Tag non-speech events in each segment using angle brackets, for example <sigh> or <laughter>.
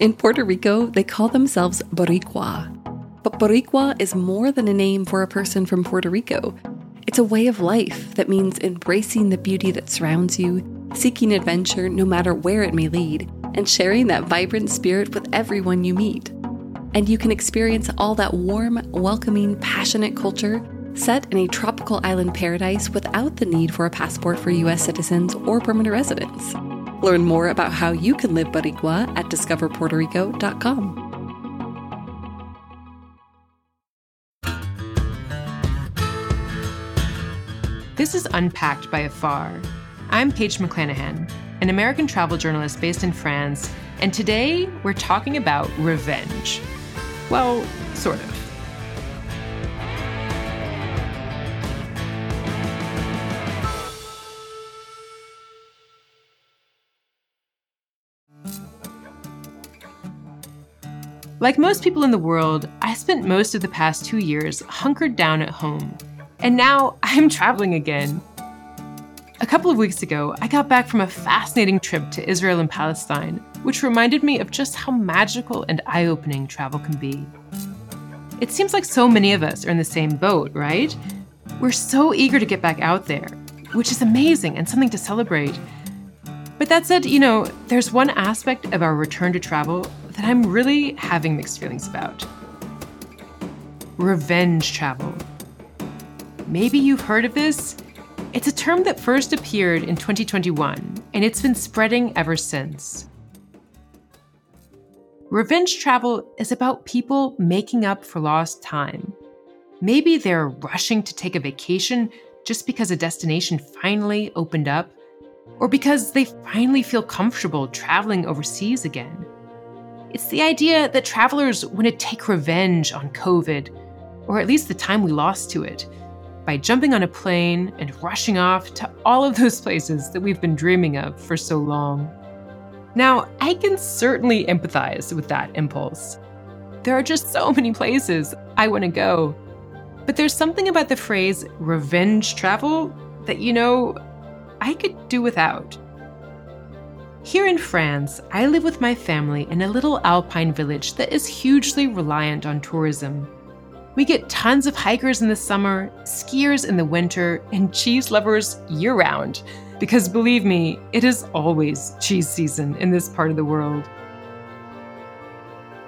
In Puerto Rico, they call themselves Boricua. But Boricua is more than a name for a person from Puerto Rico. It's a way of life that means embracing the beauty that surrounds you, seeking adventure no matter where it may lead, and sharing that vibrant spirit with everyone you meet. And you can experience all that warm, welcoming, passionate culture set in a tropical island paradise without the need for a passport for US citizens or permanent residents. Learn more about how you can live Boricua at discoverpuertorico.com. This is Unpacked by Afar. I'm Paige McClanahan, an American travel journalist based in France, and today we're talking about revenge. Well, sort of. Like most people in the world, I spent most of the past two years hunkered down at home. And now <laughs> I'm traveling again. A couple of weeks ago, I got back from a fascinating trip to Israel and Palestine, which reminded me of just how magical and eye opening travel can be. It seems like so many of us are in the same boat, right? We're so eager to get back out there, which is amazing and something to celebrate. But that said, you know, there's one aspect of our return to travel that I'm really having mixed feelings about revenge travel. Maybe you've heard of this. It's a term that first appeared in 2021, and it's been spreading ever since. Revenge travel is about people making up for lost time. Maybe they're rushing to take a vacation just because a destination finally opened up, or because they finally feel comfortable traveling overseas again. It's the idea that travelers want to take revenge on COVID, or at least the time we lost to it, by jumping on a plane and rushing off to all of those places that we've been dreaming of for so long. Now, I can certainly empathize with that impulse. There are just so many places I want to go. But there's something about the phrase revenge travel that, you know, I could do without. Here in France, I live with my family in a little alpine village that is hugely reliant on tourism. We get tons of hikers in the summer, skiers in the winter, and cheese lovers year round. Because believe me, it is always cheese season in this part of the world.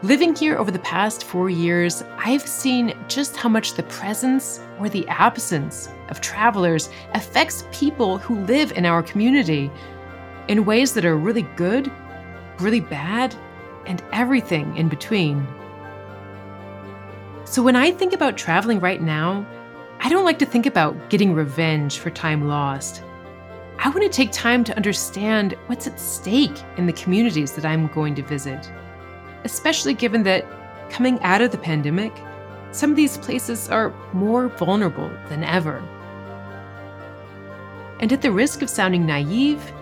Living here over the past four years, I've seen just how much the presence or the absence of travelers affects people who live in our community in ways that are really good, really bad, and everything in between. So when I think about traveling right now, I don't like to think about getting revenge for time lost. I want to take time to understand what's at stake in the communities that I'm going to visit, especially given that coming out of the pandemic, some of these places are more vulnerable than ever. And at the risk of sounding naive,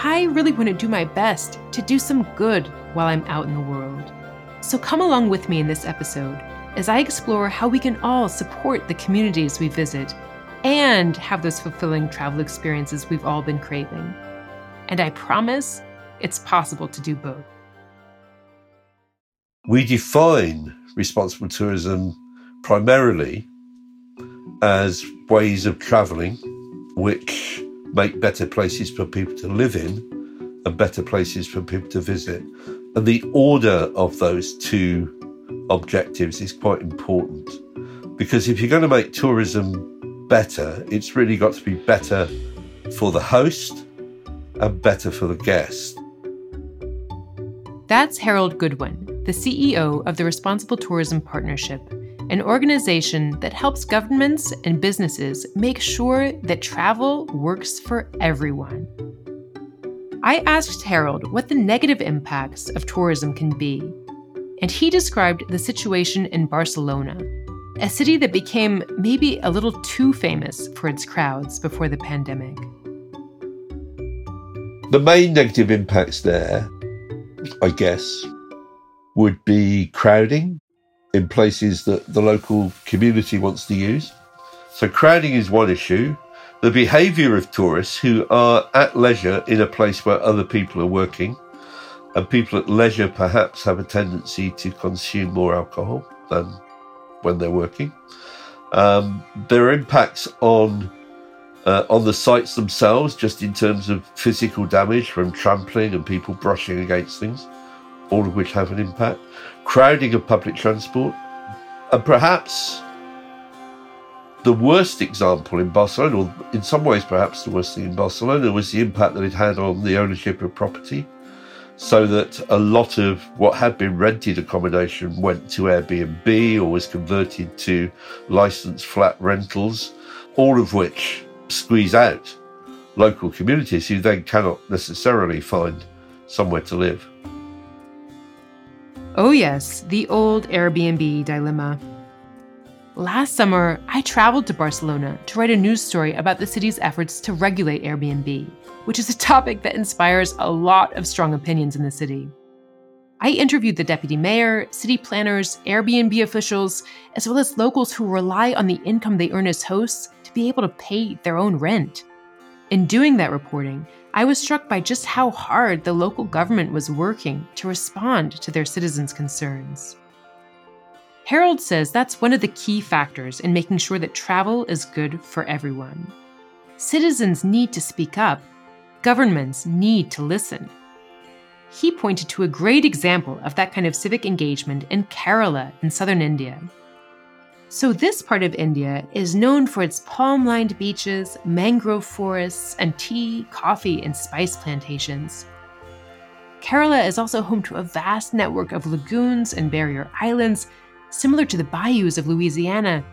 I really want to do my best to do some good while I'm out in the world. So come along with me in this episode as I explore how we can all support the communities we visit and have those fulfilling travel experiences we've all been craving. And I promise it's possible to do both. We define responsible tourism primarily as ways of travelling which make better places for people to live in and better places for people to visit. And the order of those two objectives is quite important because if you're going to make tourism better, it's really got to be better for the host and better for the guest. That's Harold Goodwin, the CEO of the Responsible Tourism Partnership an organization that helps governments and businesses make sure that travel works for everyone. I asked Harold what the negative impacts of tourism can be, and he described the situation in Barcelona, a city that became maybe a little too famous for its crowds before the pandemic. The main negative impacts there, I guess, would be crowding in places that the local community wants to use. So crowding is one issue. The behaviour of tourists who are at leisure in a place where other people are working. and people at leisure perhaps have a tendency to consume more alcohol than when they're working. Um, there are impacts on uh, on the sites themselves, just in terms of physical damage from trampling and people brushing against things, all of which have an impact. Crowding of public transport, and perhaps the worst example in Barcelona, or in some ways perhaps the worst thing in Barcelona, was the impact that it had on the ownership of property. So that a lot of what had been rented accommodation went to Airbnb or was converted to licensed flat rentals, all of which squeeze out local communities who then cannot necessarily find somewhere to live. Oh, yes, the old Airbnb dilemma. Last summer, I traveled to Barcelona to write a news story about the city's efforts to regulate Airbnb, which is a topic that inspires a lot of strong opinions in the city. I interviewed the deputy mayor, city planners, Airbnb officials, as well as locals who rely on the income they earn as hosts to be able to pay their own rent. In doing that reporting, I was struck by just how hard the local government was working to respond to their citizens' concerns. Harold says that's one of the key factors in making sure that travel is good for everyone. Citizens need to speak up, governments need to listen. He pointed to a great example of that kind of civic engagement in Kerala in southern India. So, this part of India is known for its palm lined beaches, mangrove forests, and tea, coffee, and spice plantations. Kerala is also home to a vast network of lagoons and barrier islands similar to the bayous of Louisiana,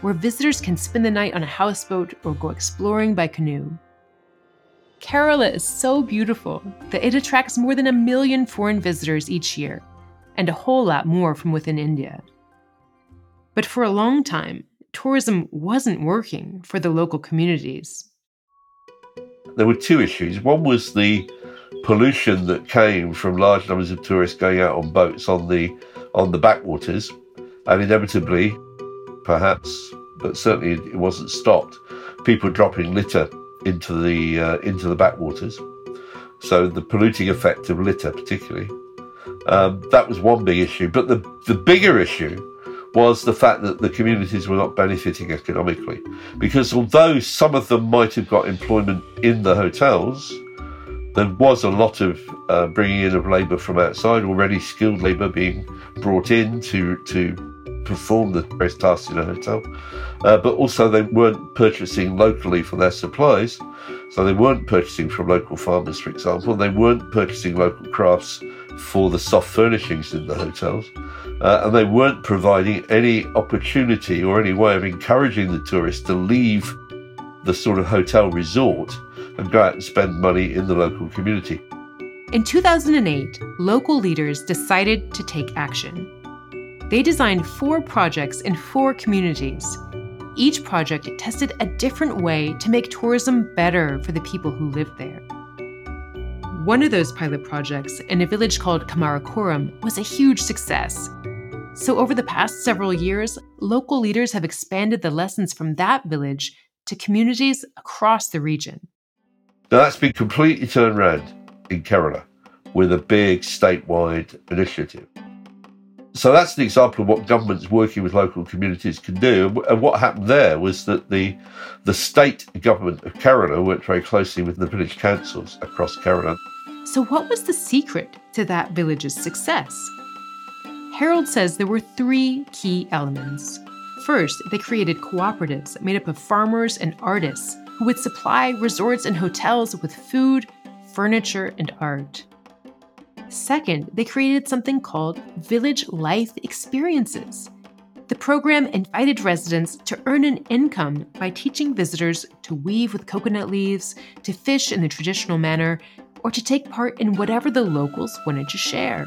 where visitors can spend the night on a houseboat or go exploring by canoe. Kerala is so beautiful that it attracts more than a million foreign visitors each year, and a whole lot more from within India. But for a long time, tourism wasn't working for the local communities. There were two issues. One was the pollution that came from large numbers of tourists going out on boats on the on the backwaters, and inevitably, perhaps, but certainly it wasn't stopped, people dropping litter into the uh, into the backwaters. So the polluting effect of litter, particularly, um, that was one big issue. But the the bigger issue was the fact that the communities were not benefiting economically, because although some of them might have got employment in the hotels, there was a lot of uh, bringing in of labour from outside, already skilled labour being brought in to to perform the various tasks in a hotel. Uh, but also, they weren't purchasing locally for their supplies. So they weren't purchasing from local farmers, for example. They weren't purchasing local crafts for the soft furnishings in the hotels. Uh, and they weren't providing any opportunity or any way of encouraging the tourists to leave the sort of hotel resort and go out and spend money in the local community. In 2008, local leaders decided to take action. They designed four projects in four communities. Each project tested a different way to make tourism better for the people who lived there. One of those pilot projects, in a village called Kumarakom, was a huge success. So, over the past several years, local leaders have expanded the lessons from that village to communities across the region. Now, that's been completely turned around in Kerala with a big statewide initiative. So that's an example of what governments working with local communities can do. And what happened there was that the the state government of Kerala worked very closely with the village councils across Kerala. So what was the secret to that village's success? Harold says there were three key elements. First, they created cooperatives made up of farmers and artists who would supply resorts and hotels with food, furniture, and art. Second, they created something called Village Life Experiences. The program invited residents to earn an income by teaching visitors to weave with coconut leaves, to fish in the traditional manner, or to take part in whatever the locals wanted to share.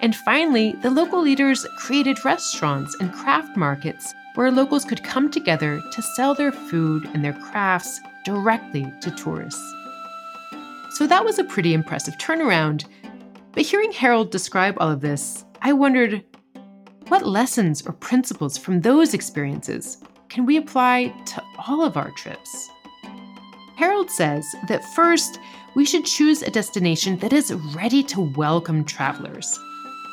And finally, the local leaders created restaurants and craft markets where locals could come together to sell their food and their crafts directly to tourists. So that was a pretty impressive turnaround, but hearing Harold describe all of this, I wondered what lessons or principles from those experiences can we apply to all of our trips? Harold says that first, we should choose a destination that is ready to welcome travelers.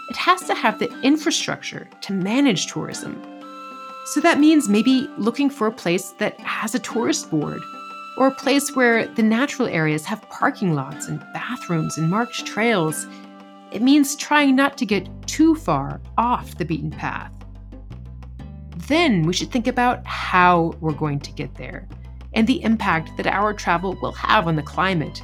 It has to have the infrastructure to manage tourism. So that means maybe looking for a place that has a tourist board, or a place where the natural areas have parking lots and bathrooms and marked trails. It means trying not to get too far off the beaten path. Then we should think about how we're going to get there and the impact that our travel will have on the climate.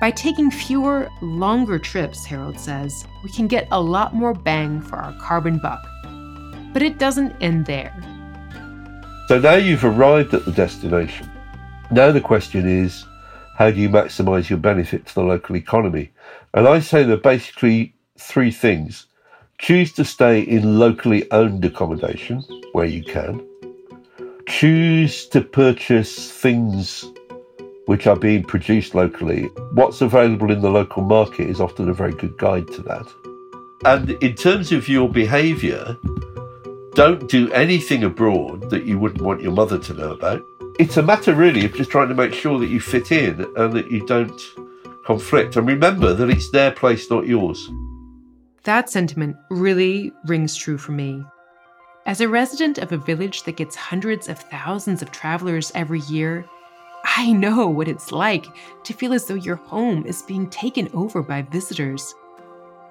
By taking fewer, longer trips, Harold says, we can get a lot more bang for our carbon buck. But it doesn't end there. So now you've arrived at the destination. Now the question is, how do you maximize your benefit to the local economy? And I say there are basically three things. Choose to stay in locally owned accommodation where you can choose to purchase things which are being produced locally. What's available in the local market is often a very good guide to that. And in terms of your behaviour, don't do anything abroad that you wouldn't want your mother to know about. It's a matter really of just trying to make sure that you fit in and that you don't conflict. And remember that it's their place, not yours. That sentiment really rings true for me. As a resident of a village that gets hundreds of thousands of travelers every year, I know what it's like to feel as though your home is being taken over by visitors.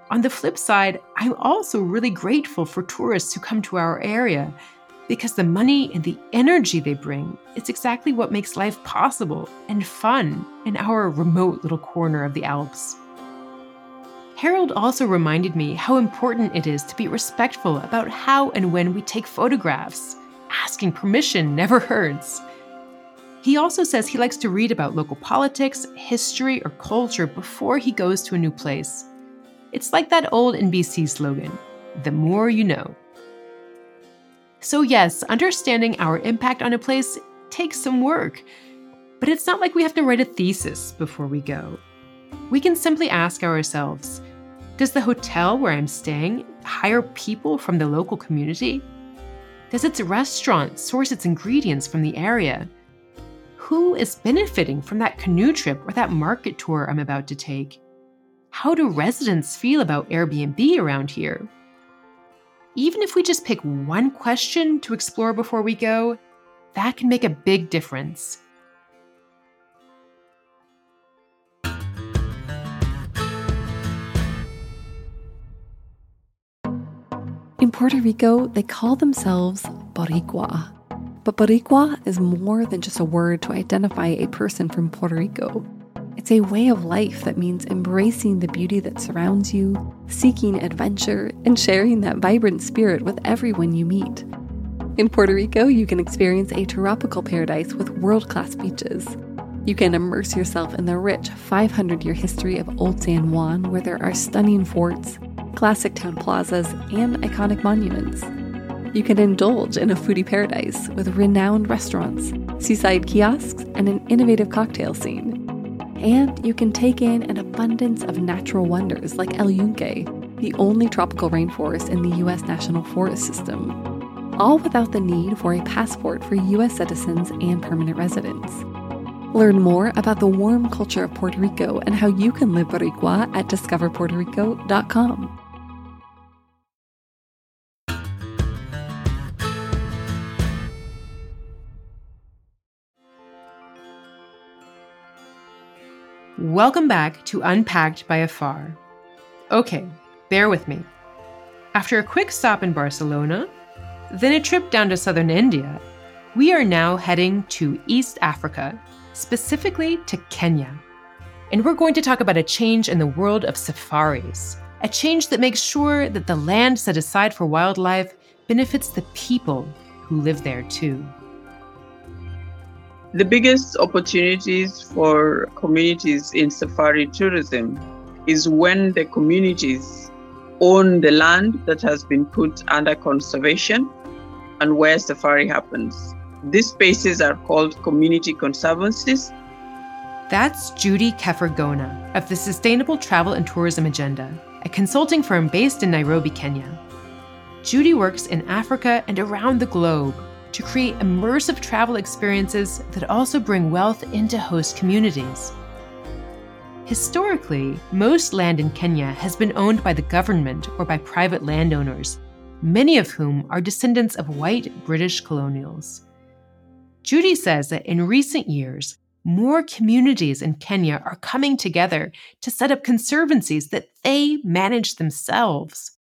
On the flip side, I'm also really grateful for tourists who come to our area because the money and the energy they bring is exactly what makes life possible and fun in our remote little corner of the Alps. Harold also reminded me how important it is to be respectful about how and when we take photographs. Asking permission never hurts. He also says he likes to read about local politics, history, or culture before he goes to a new place. It's like that old NBC slogan the more you know. So, yes, understanding our impact on a place takes some work, but it's not like we have to write a thesis before we go. We can simply ask ourselves Does the hotel where I'm staying hire people from the local community? Does its restaurant source its ingredients from the area? Who is benefiting from that canoe trip or that market tour I'm about to take? How do residents feel about Airbnb around here? Even if we just pick one question to explore before we go, that can make a big difference. In Puerto Rico, they call themselves Boricua. But Boricua is more than just a word to identify a person from Puerto Rico. It's a way of life that means embracing the beauty that surrounds you, seeking adventure, and sharing that vibrant spirit with everyone you meet. In Puerto Rico, you can experience a tropical paradise with world class beaches. You can immerse yourself in the rich 500 year history of Old San Juan, where there are stunning forts, classic town plazas, and iconic monuments. You can indulge in a foodie paradise with renowned restaurants, seaside kiosks, and an innovative cocktail scene. And you can take in an abundance of natural wonders like El Yunque, the only tropical rainforest in the U.S. National Forest System, all without the need for a passport for U.S. citizens and permanent residents. Learn more about the warm culture of Puerto Rico and how you can live Boricua at discoverpuertorico.com. Welcome back to Unpacked by Afar. Okay, bear with me. After a quick stop in Barcelona, then a trip down to southern India, we are now heading to East Africa, specifically to Kenya. And we're going to talk about a change in the world of safaris, a change that makes sure that the land set aside for wildlife benefits the people who live there too. The biggest opportunities for communities in safari tourism is when the communities own the land that has been put under conservation and where safari happens. These spaces are called community conservancies. That's Judy Kepher-Gona of the Sustainable Travel and Tourism Agenda, a consulting firm based in Nairobi, Kenya. Judy works in Africa and around the globe to create immersive travel experiences that also bring wealth into host communities. Historically, most land in Kenya has been owned by the government or by private landowners, many of whom are descendants of white British colonials. Judy says that in recent years, more communities in Kenya are coming together to set up conservancies that they manage themselves.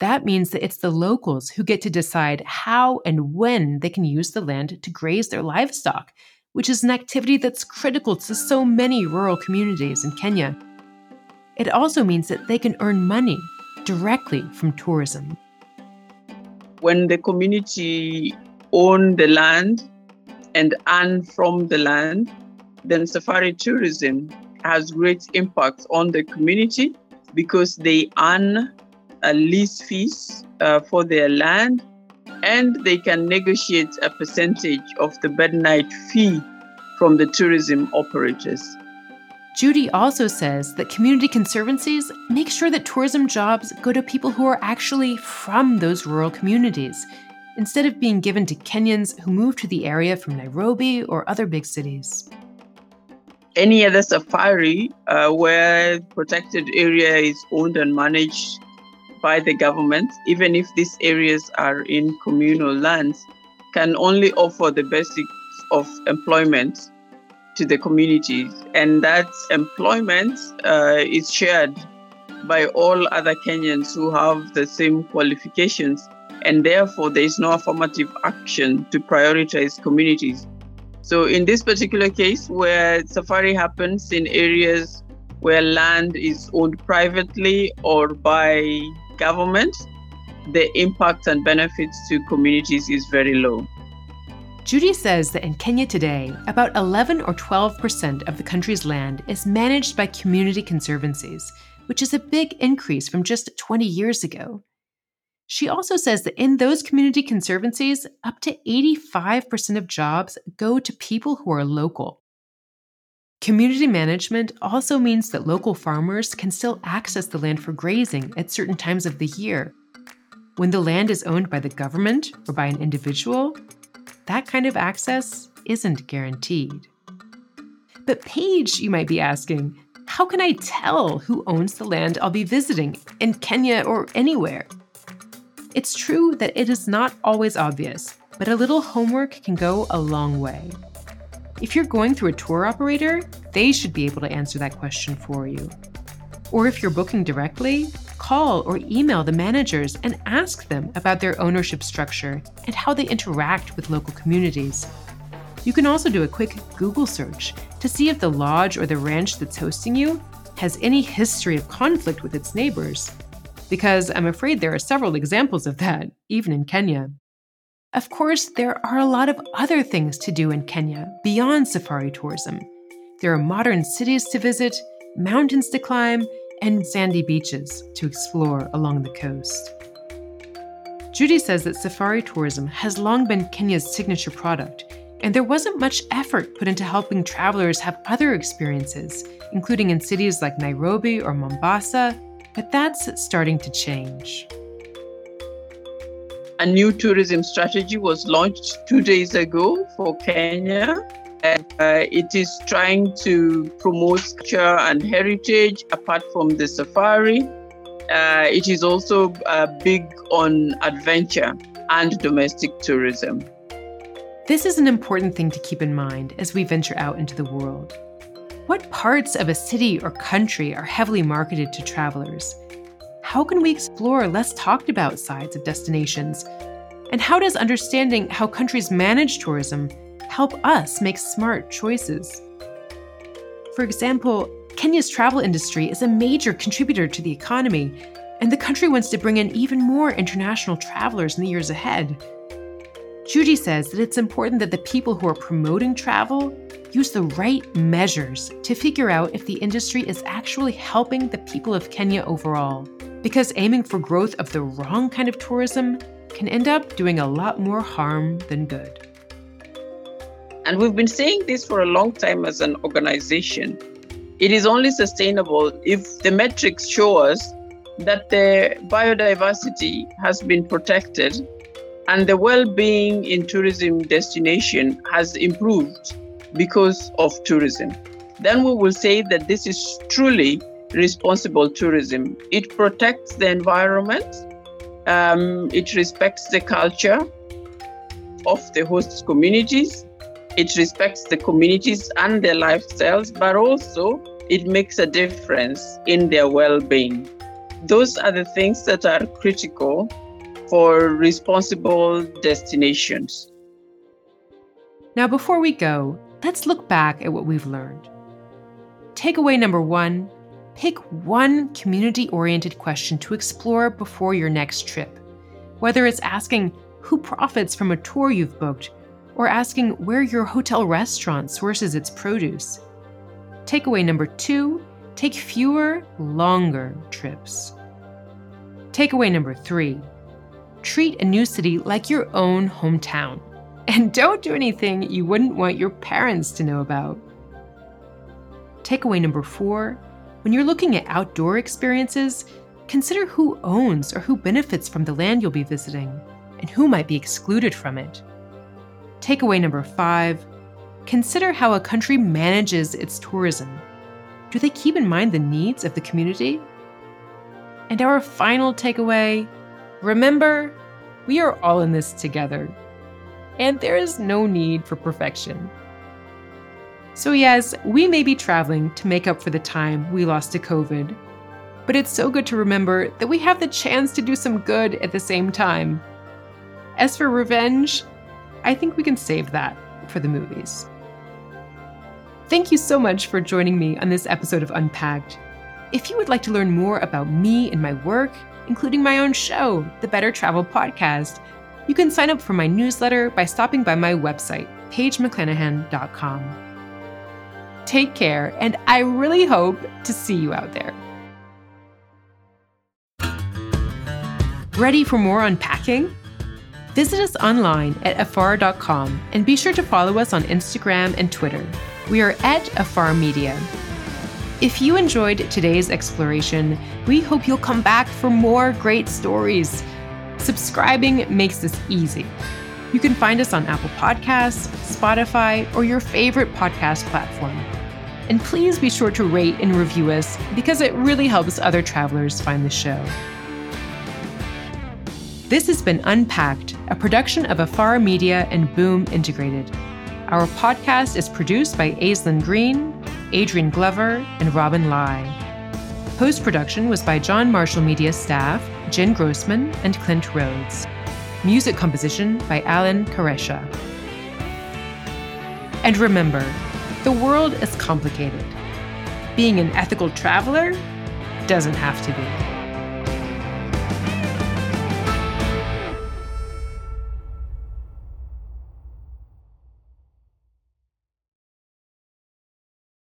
That means that it's the locals who get to decide how and when they can use the land to graze their livestock, which is an activity that's critical to so many rural communities in Kenya. It also means that they can earn money directly from tourism. When the community own the land and earn from the land, then safari tourism has great impact on the community because they earn lease fees uh, for their land and they can negotiate a percentage of the bed night fee from the tourism operators. Judy also says that community conservancies make sure that tourism jobs go to people who are actually from those rural communities instead of being given to Kenyans who move to the area from Nairobi or other big cities. Any other safari uh, where protected area is owned and managed by the government, even if these areas are in communal lands, can only offer the basics of employment to the communities. And that employment uh, is shared by all other Kenyans who have the same qualifications and therefore there is no affirmative action to prioritize communities. So, in this particular case, where safari happens in areas where land is owned privately or by government, the impact and benefits to communities is very low. Judy says that in Kenya today, about 11 or 12% of the country's land is managed by community conservancies, which is a big increase from just 20 years ago. She also says that in those community conservancies, up to 85% of jobs go to people who are local. Community management also means that local farmers can still access the land for grazing at certain times of the year. When the land is owned by the government or by an individual, that kind of access isn't guaranteed. But, Paige, you might be asking, how can I tell who owns the land I'll be visiting in Kenya or anywhere? It's true that it is not always obvious, but a little homework can go a long way. If you're going through a tour operator, they should be able to answer that question for you. Or if you're booking directly, call or email the managers and ask them about their ownership structure and how they interact with local communities. You can also do a quick Google search to see if the lodge or the ranch that's hosting you has any history of conflict with its neighbors because I'm afraid there are several examples of that, even in Kenya. Of course, there are a lot of other things to do in Kenya beyond safari tourism. There are modern cities to visit, mountains to climb, and sandy beaches to explore along the coast. Judy says that safari tourism has long been Kenya's signature product, and there wasn't much effort put into helping travelers have other experiences, including in cities like Nairobi or Mombasa but that's starting to change. A new tourism strategy was launched two days ago for Kenya. And, uh, it is trying to promote culture and heritage apart from the safari. Uh, it is also uh, big on adventure and domestic tourism. This is an important thing to keep in mind as we venture out into the world. What parts of a city or country are heavily marketed to travelers? How can we explore less talked about sides of destinations? And how does understanding how countries manage tourism help us make smart choices? For example, Kenya's travel industry is a major contributor to the economy, and the country wants to bring in even more international travelers in the years ahead. Judy says that it's important that the people who are promoting travel use the right measures to figure out if the industry is actually helping the people of Kenya overall. Because aiming for growth of the wrong kind of tourism can end up doing a lot more harm than good. And we've been saying this for a long time as an organization. It is only sustainable if the metrics show us that the biodiversity has been protected And the well being in tourism destination has improved because of tourism. Then we will say that this is truly responsible tourism. It protects the environment, um, it respects the culture of the host communities, it respects the communities and their lifestyles, but also it makes a difference in their well being. Those are the things that are critical for responsible destinations. Now, before we go, let's look back at what we've learned. Takeaway number one pick one community oriented question to explore before your next trip. Whether it's asking who profits from a tour you've booked, or asking where your hotel restaurant sources its produce. Takeaway number two take fewer, longer trips. Takeaway number three treat a new city like your own hometown. And don't do anything you wouldn't want your parents to know about. Takeaway number four when you're looking at outdoor experiences, consider who owns or who benefits from the land you'll be visiting and who might be excluded from it. Takeaway number five consider how a country manages its tourism. Do they keep in mind the needs of the community? And our final takeaway remember, we are all in this together, and there is no need for perfection. So, yes, we may be traveling to make up for the time we lost to COVID, but it's so good to remember that we have the chance to do some good at the same time. As for revenge, I think we can save that for the movies. Thank you so much for joining me on this episode of Unpacked. If you would like to learn more about me and my work, including my own show, the Better Travel Podcast, you can sign up for my newsletter by stopping by my website, paigemcclanahan.com. Take care, and I really hope to see you out there. Ready for more unpacking? Visit us online at afar.com and be sure to follow us on Instagram and Twitter. We are at Afar Media. If you enjoyed today's exploration, we hope you'll come back for more great stories. Subscribing makes this easy. You can find us on Apple Podcasts, Spotify, or your favorite podcast platform. And please be sure to rate and review us because it really helps other travelers find the show. This has been Unpacked, a production of Afar Media and Boom Integrated. Our podcast is produced by Aislinn Green, Adrian Glover, and Robin Lai. Post production was by John Marshall Media staff, Jen Grossman, and Clint Rhodes. Music composition by Alan Karesha. And remember, the world is complicated. Being an ethical traveler doesn't have to be.